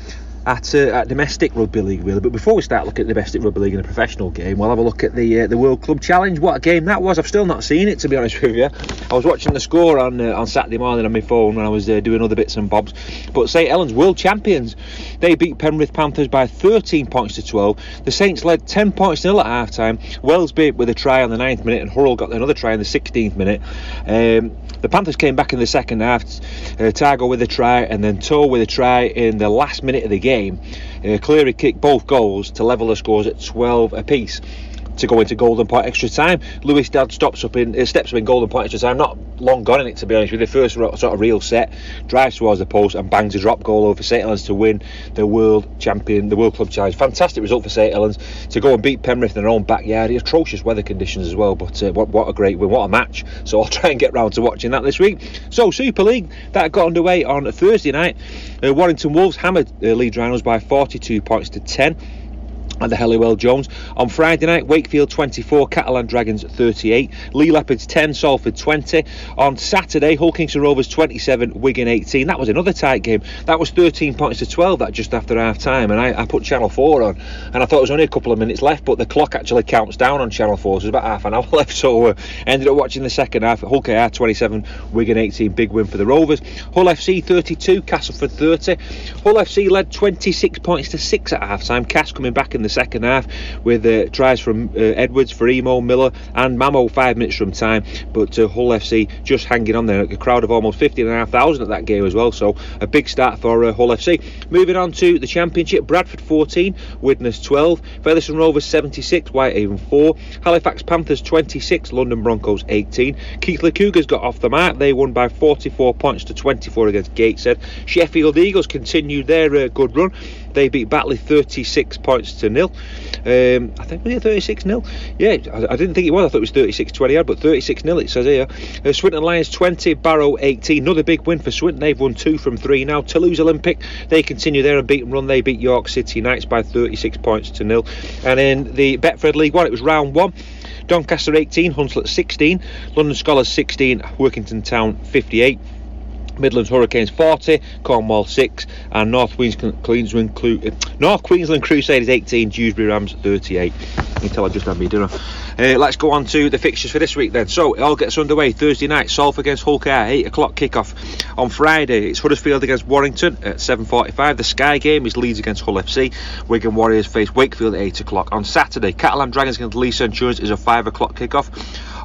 at, uh, at domestic rugby league really. But before we start looking at domestic rugby league in a professional game, we'll have a look at the uh, the World Club Challenge. What a game that was! I've still not seen it to be honest with you. I was watching the score on uh, on Saturday morning on my phone when I was uh, doing other bits and bobs. But St Helens world champions, they beat Penrith Panthers by 13 points to 12. The Saints led 10 points nil at half time. beat with a try on the 9th minute, and Hurrell got another try in the 16th minute. Um, the Panthers came back in the second half. Uh, Tago with a try, and then To'o with a try in the last minute of the game. Uh, Cleary kicked both goals to level the scores at 12 apiece to go into golden point extra time. Lewis Dodd stops up in uh, steps up in golden point extra time. Not long gone in it to be honest with the first sort of real set. Drives towards the post and bangs a drop goal over St Helens to win the world champion, the World Club Challenge. Fantastic result for St Helens to go and beat Penrith in their own backyard. Atrocious weather conditions as well, but uh, what, what a great win! What a match! So I'll try and get round to watching that this week. So Super League that got underway on Thursday night. Uh, Warrington Wolves hammered uh, Leeds Rhinos by 42 points to 10. At the Halliwell Jones. On Friday night, Wakefield 24, Catalan Dragons 38, Leigh Leopards 10, Salford 20. On Saturday, Hull Kingston Rovers 27, Wigan 18. That was another tight game. That was 13 points to 12, that just after half time. And I, I put Channel 4 on, and I thought it was only a couple of minutes left, but the clock actually counts down on Channel 4, so there's about half an hour left. So uh, ended up watching the second half. Hull KR 27, Wigan 18, big win for the Rovers. Hull FC 32, Castleford 30. Hull FC led 26 points to 6 at half time. Cass coming back in the second half with uh, tries from uh, Edwards, Emo, Miller, and Mamo five minutes from time. But uh, Hull FC just hanging on there. A crowd of almost 15,500 at that game as well. So a big start for uh, Hull FC. Moving on to the Championship Bradford 14, Widnes 12, Featherstone Rovers 76, Whitehaven 4, Halifax Panthers 26, London Broncos 18. Keighley Cougars got off the mark. They won by 44 points to 24 against Gateshead. Sheffield Eagles continued their uh, good run. They beat Batley 36 points to nil. Um, I think was it 36 nil? Yeah, I, I, didn't think it was. I thought it was 36 20 but 36 nil it says here. Uh, Swinton Lions 20, Barrow 18. Another big win for Swinton. They've won two from three now. Toulouse Olympic they continue their unbeaten run. They beat York City Knights by 36 points to nil. And in the Betfred League One, it was round one. Doncaster 18, Hunslet 16, London Skolars 16, Workington Town 58. Midlands Hurricanes 40, Cornwall 6, and North Queensland, North Queensland Crusaders 18, Dewsbury Rams 38. Until I just had me dinner. Uh, let's go on to the fixtures for this week then. So it all gets underway Thursday night. Salford against Hull KR, 8 o'clock kickoff. On Friday, it's Huddersfield against Warrington at 7.45. The Sky game is Leeds against Hull FC. Wigan Warriors face Wakefield at 8 o'clock. On Saturday, Catalan Dragons against Leigh Centurions is a 5 o'clock kickoff.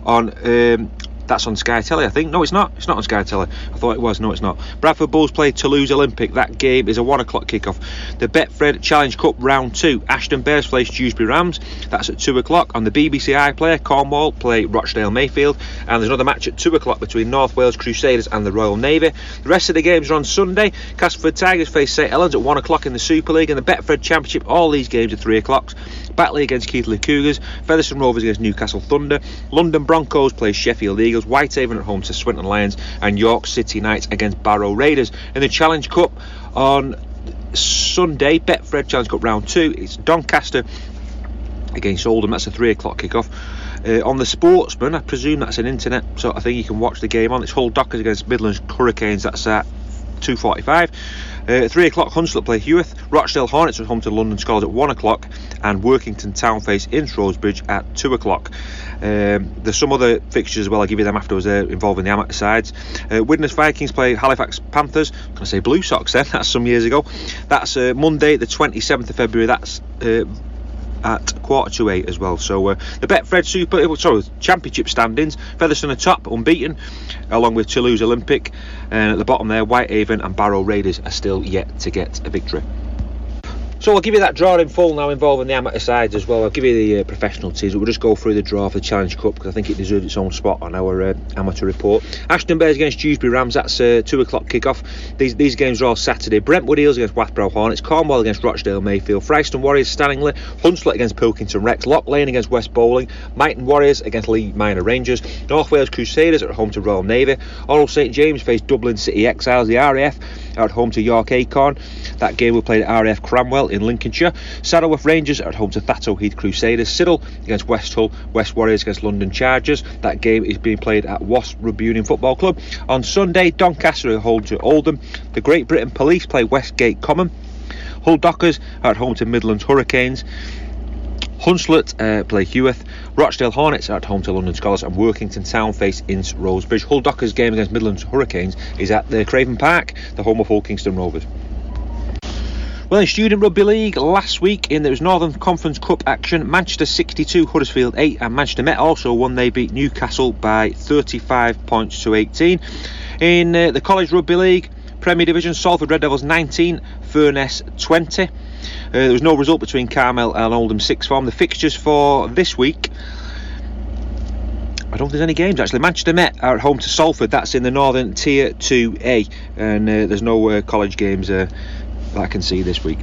On um, that's on Sky Telly, I think. No, it's not. It's not on Sky Telly. I thought it was. No, it's not. Bradford Bulls play Toulouse Olympic. That game is a one o'clock kickoff. The Betfred Challenge Cup round two. Ashton Bears face Dewsbury Rams. That's at two o'clock. On the BBC iPlayer, Cornwall play Rochdale Mayfield. And there's another match at two o'clock between North Wales Crusaders and the Royal Navy. The rest of the games are on Sunday. Castleford Tigers face St Helens at one o'clock in the Super League. And the Betfred Championship, all these games are three o'clock. Batley against Keighley Cougars. Featherstone Rovers against Newcastle Thunder. London Broncos play Sheffield Eagles. Whitehaven at home to Swinton Lions. And York City Knights against Barrow Raiders. In the Challenge Cup on Sunday, Betfred Challenge Cup round two. It's Doncaster against Oldham. That's a three o'clock kickoff. Uh, on the Sportsman, I presume that's an internet, so I think you can watch the game on. It's Hull Dockers against Midlands Hurricanes. That's at 2:45. Uh, 3 o'clock, Hunslet play Heworth. Rochdale Hornets at home to London Skolars at 1 o'clock. And Workington Town face Ince Rosebridge at 2 o'clock. Um, there's some other fixtures as well, I'll give you them afterwards, they're involving the amateur sides. Uh, Widnes Vikings play Halifax Panthers. I'm going to say Blue Sox then, that's some years ago. That's uh, Monday, the 27th of February. That's uh, at quarter to eight as well. So uh, the Betfred Super, uh, sorry, Championship standings: Featherstone are top, unbeaten, along with Toulouse Olympic, and at the bottom there, Whitehaven and Barrow Raiders are still yet to get a victory. So I'll give you that draw in full now involving the amateur sides as well. I'll give you the uh, professional teams. We'll just go through the draw for the Challenge Cup because I think it deserves its own spot on our uh, amateur report. Ashton Bears against Dewsbury Rams. That's uh, two o'clock kick-off. These these games are all Saturday. Brentwood Eels against Wath Brow Hornets. Cornwall against Rochdale Mayfield. Fryston Warriors Stanningley. Hunslet against Pilkington Recs. Lock Lane against West Bowling. Myton Warriors against Leigh Minor Rangers. North Wales Crusaders at home to Royal Navy. Orrell St James face Dublin City Exiles. The RAF at home to York Acorn. That game will play at RAF Cranwell in Lincolnshire. Saddleworth Rangers are at home to Thatto Heath Crusaders. Siddal against West Hull. West Warriors against London Chargers. That game is being played at Wasp Rugby Union Football Club. On Sunday, Doncaster at home to Oldham. The Great Britain Police play Westgate Common. Hull Dockers are at home to Midlands Hurricanes. Hunslet uh, play Heworth. Rochdale Hornets are at home to London Skolars and Workington Town face Ince Rosebridge. Hull Dockers game against Midlands Hurricanes is at the Craven Park, the home of Hull Kingston Rovers. Well, in Student Rugby League last week, in there was Northern Conference Cup action. Manchester 62, Huddersfield 8, and Manchester Met also won. They beat Newcastle by 35 points to 18. In uh, the College Rugby League Premier Division, Salford Red Devils 19, Furness 20. Uh, there was no result between Carmel and Oldham Sixth Form. The fixtures for this week. I don't think there's any games actually. Manchester Met are at home to Salford. That's in the Northern Tier 2A, and uh, there's no uh, college games uh, that I can see this week.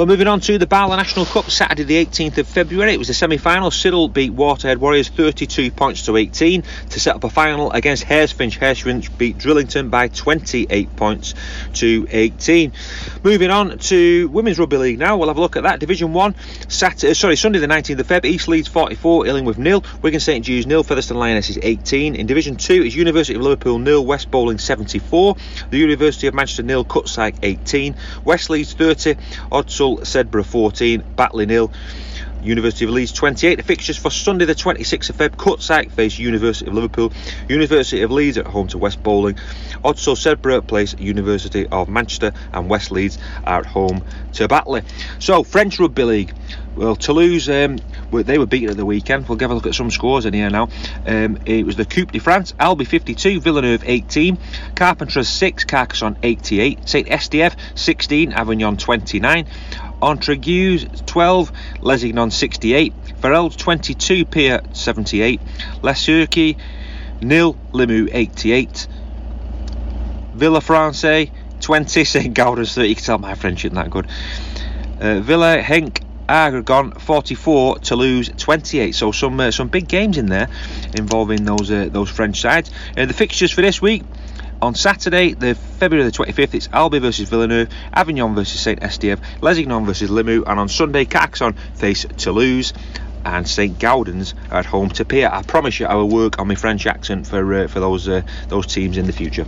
Well, moving on to the Barla National Cup, Saturday the 18th of February. It was the semi-final. Cyril beat Waterhead Warriors 32 points to 18 to set up a final against Haresfinch. Haresfinch beat Drighlington by 28 points to 18. Moving on to Women's Rugby League now. We'll have a look at that. Division 1, Saturday, uh, sorry, Sunday the 19th of Feb, East Leeds 44, Illingworth nil, Wigan St Jude's nil, Featherstone Lionesses 18. In Division 2 is University of Liverpool nil, West Bowling 74, the University of Manchester nil, Cutsyke 18, West Leeds 30, Odsal Sedbergh 14, Batley nil. University of Leeds 28. The fixtures for Sunday the 26th of Feb. Cutsyke face University of Liverpool. University of Leeds at home to West Bowling. Odsal Sedbergh place University of Manchester and West Leeds are at home to Batley. So French Rugby League. Well, Toulouse, um, they were beaten at the weekend. We'll have a look at some scores in here now. Um, it was the Coupe de France, Albi 52, Villeneuve 18, Carpentras 6, Carcassonne 88, St Estève 16, Avignon 29, Entraigues 12, Lézignan 68, Farrell 22, Pia 78, Les nil, Limoux 88, Villa Villefranche 20, St Gaudens 30. You can tell my French isn't that good. Uh, Villa, Henk, Aragon 44, Toulouse 28. So some uh, some big games in there involving those uh, those French sides. Uh, the fixtures for this week. On Saturday, the February the 25th, it's Albi versus Villeneuve, Avignon versus Saint Estève, Lézignan versus Limoux, and on Sunday, Carcassonne face Toulouse and St Gaudens at home to Pia. I promise you, I will work on my French accent for uh, for those uh, those teams in the future.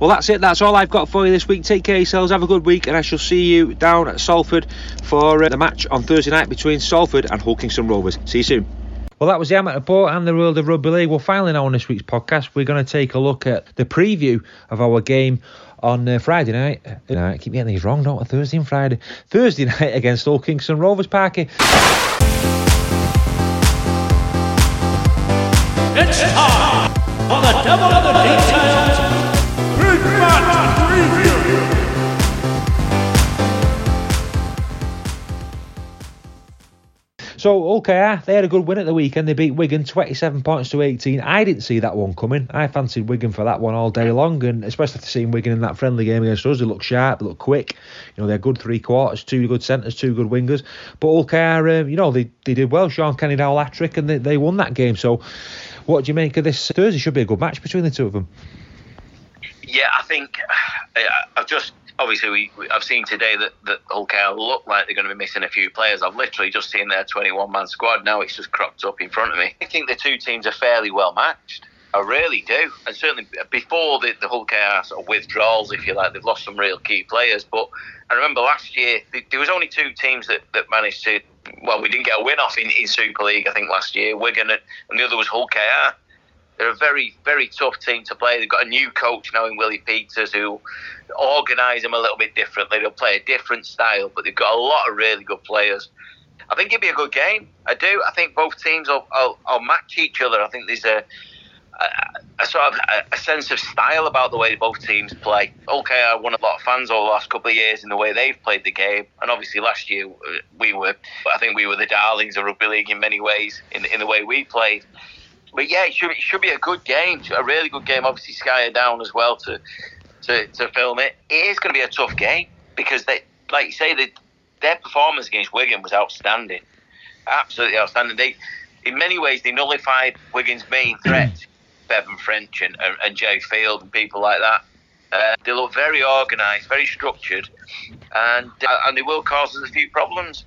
Well, that's it. That's all I've got for you this week. Take care yourselves. Have a good week, and I shall see you down at Salford for uh, the match on Thursday night between Salford and Hull Kingston Rovers. See you soon. Well, that was the amateur report and the world of rugby league. Well, finally, now on this week's podcast, we're going to take a look at the preview of our game on uh, Friday night. Uh, I keep getting these wrong, don't I? Thursday and Friday. Thursday night against Hull Kingston Rovers Parky. It's time for the double of the details. Big So, OKR, they had a good win at the weekend. They beat Wigan 27 points to 18. I didn't see that one coming. I fancied Wigan for that one all day long, and especially after seeing Wigan in that friendly game against us, they look sharp, they look quick. You know, they're good three quarters, two good centres, two good wingers. But OKR, um, you know, they, they did well. Shaun Kenny-Dowall hat trick, and they, they won that game. So, what do you make of this Thursday? Should be a good match between the two of them. Yeah, I think uh, I've just obviously we, we, I've seen today that that Hull look like they're going to be missing a few players. I've literally just seen their 21 man squad. Now it's just cropped up in front of me. I think the two teams are fairly well matched. I really do, and certainly uh, before the, the Hull sort of withdrawals, if you like, they've lost some real key players. But I remember last year there was only two teams that, that managed to. Well, we didn't get a win off in, in Super League, I think, last year. Wigan and, and the other was Hull KR they're a very, very tough team to play. They've got a new coach now in Willie Peters who organise them a little bit differently. They'll play a different style, but they've got a lot of really good players. I think it'll be a good game. I do. I think both teams will, will, will match each other. I think there's a, a, a sort of a, a, sense of style about the way both teams play. Okay, I won a lot of fans over the last couple of years in the way they've played the game, and obviously last year uh, we were. I think we were the darlings of rugby league in many ways in, in the way we played but yeah, it should, it should be a good game, a really good game. Obviously, Sky are down as well to to, to film it. It is going to be a tough game because they, like you say, they, their performance against Wigan was outstanding, absolutely outstanding. They, in many ways, they nullified Wigan's main threat, Bevan French and, and, and Jai Field and people like that. Uh, they look very organised, very structured, and uh, and they will cause us a few problems.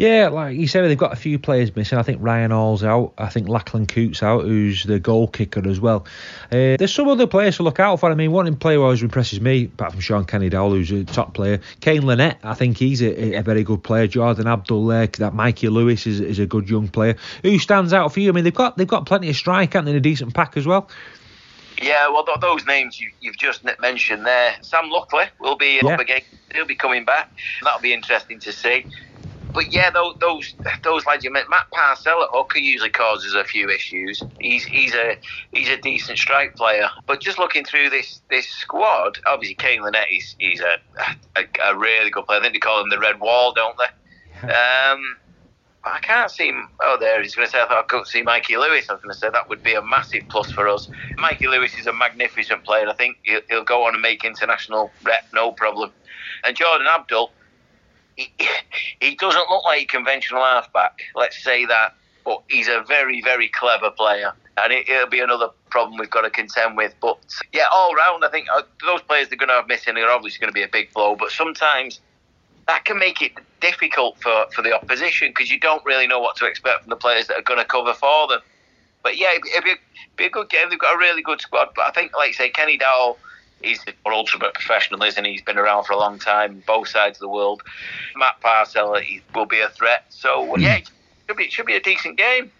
Yeah, like you said, they've got a few players missing. I think Ryan Hall's out. I think Lachlan Coote's out, who's the goal kicker as well. Uh, there's some other players to look out for. I mean, one player who always impresses me, apart from Shaun Kenny-Dowall, who's a top player, Kane Linnett. I think he's a, a very good player. Jordan Abdull, that Mikey Lewis is, is a good young player. Who stands out for you? I mean, they've got they've got plenty of strike, and in a decent pack as well. Yeah, well, th- those names you, have just mentioned there. Sam Luckley will be yeah. up again. He'll be coming back. That'll be interesting to see but yeah, those those, those lads you met, Matt Parcell at hooker usually causes a few issues. He's he's a he's a decent strike player, but just looking through this this squad, obviously Kane Linnett is he's a, a, a really good player. I think they call him the Red Wall, don't they? Um, I can't see. Him oh, there he's going to say I thought I couldn't see Mikey Lewis. I was going to say that would be a massive plus for us. Mikey Lewis is a magnificent player. I think he'll, he'll go on and make international rep, no problem. And Jordan Abdull, he, he doesn't look like a conventional halfback. Let's say that, but he's a very, very clever player, and it, it'll be another problem we've got to contend with. But yeah, all round, I think uh, those players they're going to have missing are obviously going to be a big blow. But sometimes that can make it difficult for, for the opposition because you don't really know what to expect from the players that are going to cover for them. But yeah, it'd be, it'd be a good game. They've got a really good squad. But I think, like I say, Kenny-Dowall, he's an ultimate professional, isn't he? He's been around for a long time, both sides of the world. Matt Parcell he will be a threat. So hmm. yeah, it should be, it should be a decent game.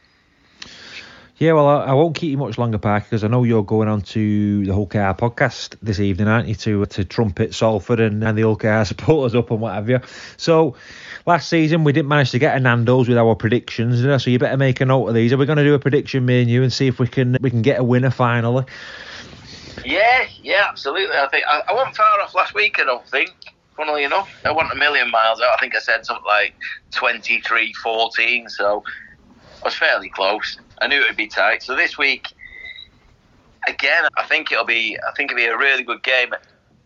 Yeah, well, I, I won't keep you much longer, Parker, because I know you're going on to the Hull KR podcast this evening, aren't you, to to trumpet Salford and, and the Hull KR supporters up and what have you. So, last season we didn't manage to get a Nando's with our predictions, you know, so you better make a note of these. Are we going to do a prediction, me and you, and see if we can we can get a winner finally? Yeah, yeah, absolutely. I think I, I wasn't far off last week. I don't think. Funnily enough, I wasn't a million miles out. I think I said something like 23-14, so I was fairly close. I knew it would be tight. So this week, again, I think it'll be. I think it'll be a really good game.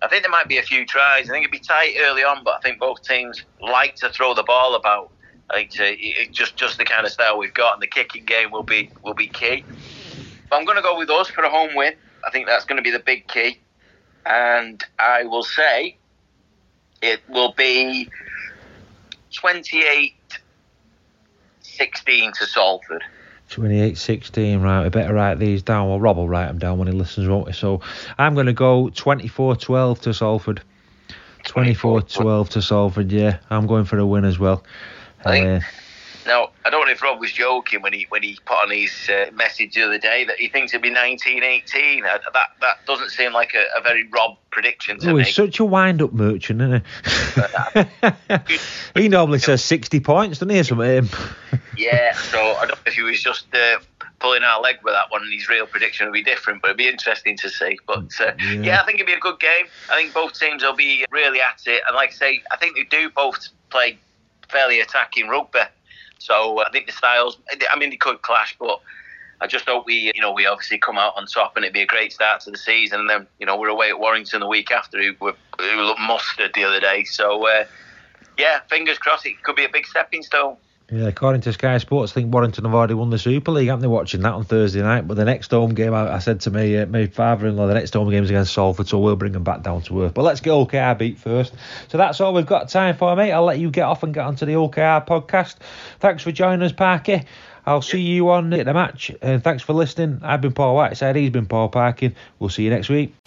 I think there might be a few tries. I think it'll be tight early on, but I think both teams like to throw the ball about. I think to, just just the kind of style we've got, and the kicking game will be will be key. But I'm going to go with us for a home win. I think that's going to be the big key, and I will say it will be 28 16 to Salford. 28 16, right. I better write these down. Well, Rob will write them down when he listens, won't he? So I'm going to go 24 12 to Salford. 24 12 to Salford, yeah. I'm going for a win as well. I think- Uh, Now, I don't know if Rob was joking when he when he put on his uh, message the other day that he thinks it'll be 1918. Uh, that that doesn't seem like a, a very Rob prediction to oh, me. he's such a wind up merchant, isn't he? he normally says 60 points, doesn't he? or something? Yeah, so I don't know if he was just uh, pulling our leg with that one, and his real prediction will be different. But it'd be interesting to see. But uh, Yeah. yeah. I think it'll be a good game. I think both teams will be really at it, and like I say, I think they do both play fairly attacking rugby. So I think the styles. I mean, they could clash, but. I just hope we, you know, we obviously come out on top, and it'd be a great start to the season. And then, you know, we're away at Warrington the week after, who who looked mustard the other day. So, uh, yeah, fingers crossed, it could be a big stepping stone. Yeah, according to Sky Sports, I think Warrington have already won the Super League. haven't they watching that on Thursday night? But the next home game, I, I said to me, uh, my father-in-law, the next home game is against Salford, so we'll bring them back down to earth. But let's get OKR beat first. So that's all we've got time for, mate. I'll let you get off and get onto the OKR podcast. Thanks for joining us, Parky. I'll see you on the match. And thanks for listening. I've been Paul Whiteside. He's been Paul Parkin. We'll see you next week.